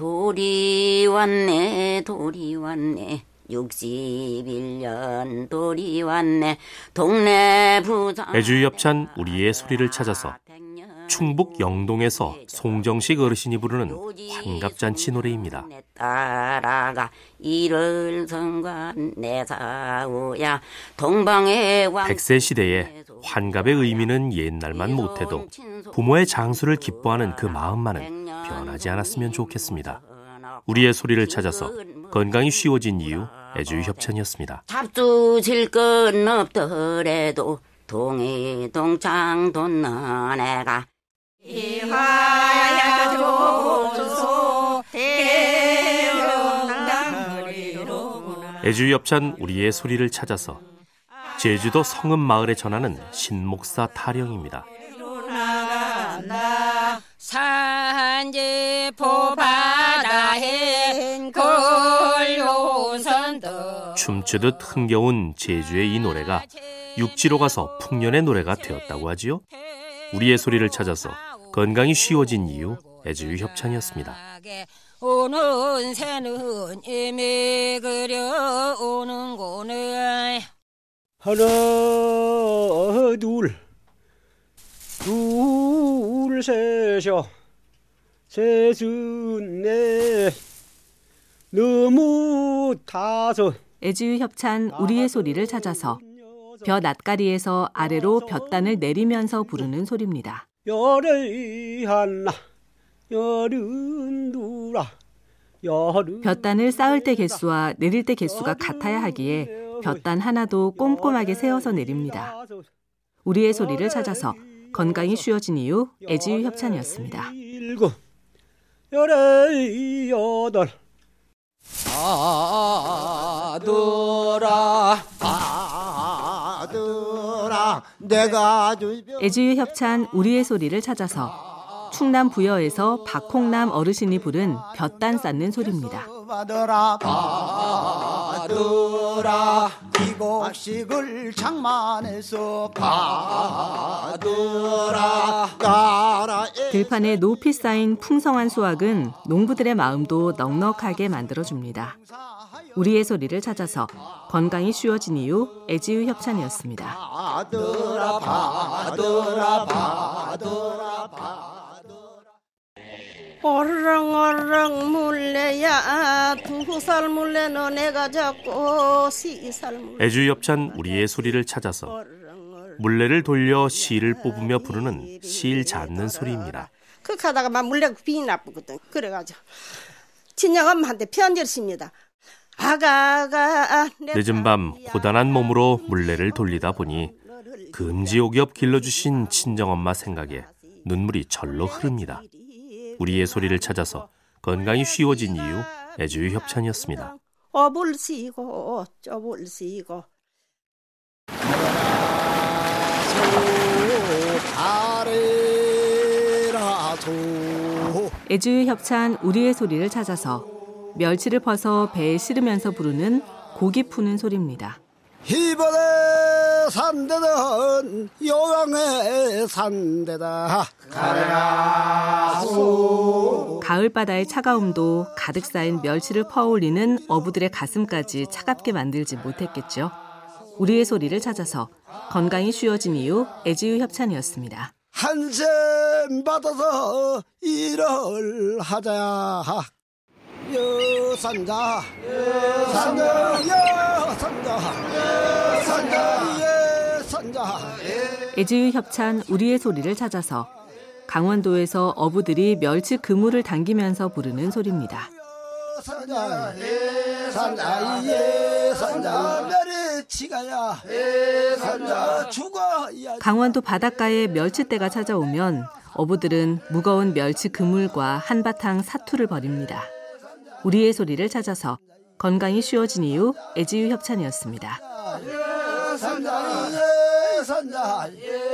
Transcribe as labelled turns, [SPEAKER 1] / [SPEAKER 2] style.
[SPEAKER 1] 돌이 왔네 돌이 왔네. 61년 돌이 왔네. 동네 부장
[SPEAKER 2] 애주협찬 우리의 소리를 찾아서 충북 영동에서 송정식 어르신이 부르는 환갑잔치 노래입니다. 백세 시대에 환갑의 의미는 옛날만 못해도 부모의 장수를 기뻐하는 그 마음만은 변하지 않았으면 좋겠습니다. 우리의 소리를 찾아서 건강이 쉬워진 이유 애주 협찬이었습니다.
[SPEAKER 1] 잡수질 건 돋는 애가 이화야 조소
[SPEAKER 2] 애주 협찬 우리의 소리를 찾아서 제주도 성읍 마을에 전하는 신목사 타령입니다. 춤추듯 흥겨운 제주의 이 노래가 육지로 가서 풍년의 노래가 되었다고 하지요. 우리의 소리를 찾아서 건강이 쉬워진 이유 애주유 협찬이었습니다.
[SPEAKER 3] 오는 새는 이미 그려오는 고는
[SPEAKER 4] 하나 둘 둘, 셋이요. 셋은 넷, 너무 다섯.
[SPEAKER 5] 애지유 협찬 우리의 소리를 찾아서 벼 낯가리에서 아래로 볕단을 내리면서 부르는 소리입니다.
[SPEAKER 4] 열의 하나, 열은 열은
[SPEAKER 5] 볕단을 쌓을 때 개수와 내릴 때 개수가 같아야 하기에 볕단 하나도 꼼꼼하게 세워서 내립니다. 우리의 소리를 찾아서 건강이 쉬워진 이유 애지유 협찬이었습니다.
[SPEAKER 4] 열의 여덟.
[SPEAKER 6] 아들아
[SPEAKER 5] 애지유 협찬 우리의 소리를 찾아서 충남 부여에서 박홍남 어르신이 부른 볕단 쌓는 소리입니다.
[SPEAKER 6] 받으라 이곡식을 장만해서 받으라
[SPEAKER 5] 들판에 높이 쌓인 풍성한 수확은 농부들의 마음도 넉넉하게 만들어줍니다. 우리의 소리를 찾아서 건강이 쉬워진 이유 애지유 협찬이었습니다.
[SPEAKER 6] 받으라 받으라 받으라
[SPEAKER 3] 어르렁어르렁 물레야 두살 물레 너네가 잡고 시살 물레
[SPEAKER 2] 애주유 협찬 우리의 소리를 찾아서 물레를 돌려 실을 뽑으며 부르는 실 잡는 소리입니다.
[SPEAKER 3] 그 가다가 막 물레가 비 나쁘거든 그래가지고 친정 엄마한테 편지를 씁니다
[SPEAKER 2] 늦은 밤 고단한 몸으로 물레를 돌리다 보니 금지옥엽 길러주신 친정엄마 생각에 눈물이 절로 흐릅니다. 우리의 소리를 찾아서 건강이 쉬워진 이유 애주유 협찬이었습니다.
[SPEAKER 3] 쓰고
[SPEAKER 6] 아래라 소
[SPEAKER 5] 애주유 협찬 우리의 소리를 찾아서 멸치를 퍼서 배에 실으면서 부르는 고기 푸는 소리입니다.
[SPEAKER 6] 이번에 산대는 요양의 산대다
[SPEAKER 5] 가을바다의 차가움도 가득 쌓인 멸치를 퍼올리는 어부들의 가슴까지 차갑게 만들지 못했겠죠. 우리의 소리를 찾아서 건강이 쉬워진 이유 애지유 협찬이었습니다.
[SPEAKER 6] 한샘 받아서 일을 하자 여산자 여산자 여산자 여산자 여산자
[SPEAKER 5] 애지유 협찬 우리의 소리를 찾아서 강원도에서 어부들이 멸치 그물을 당기면서 부르는 소리입니다.
[SPEAKER 6] 산자 산자 예 산자 멸치가야. 예 산자 죽어야
[SPEAKER 5] 강원도 바닷가에 멸치대가 찾아오면 어부들은 무거운 멸치 그물과 한바탕 사투를 벌입니다. 우리의 소리를 찾아서 건강이 쉬워진 이유 애지유 협찬이었습니다.
[SPEAKER 6] 산자 예 산자 예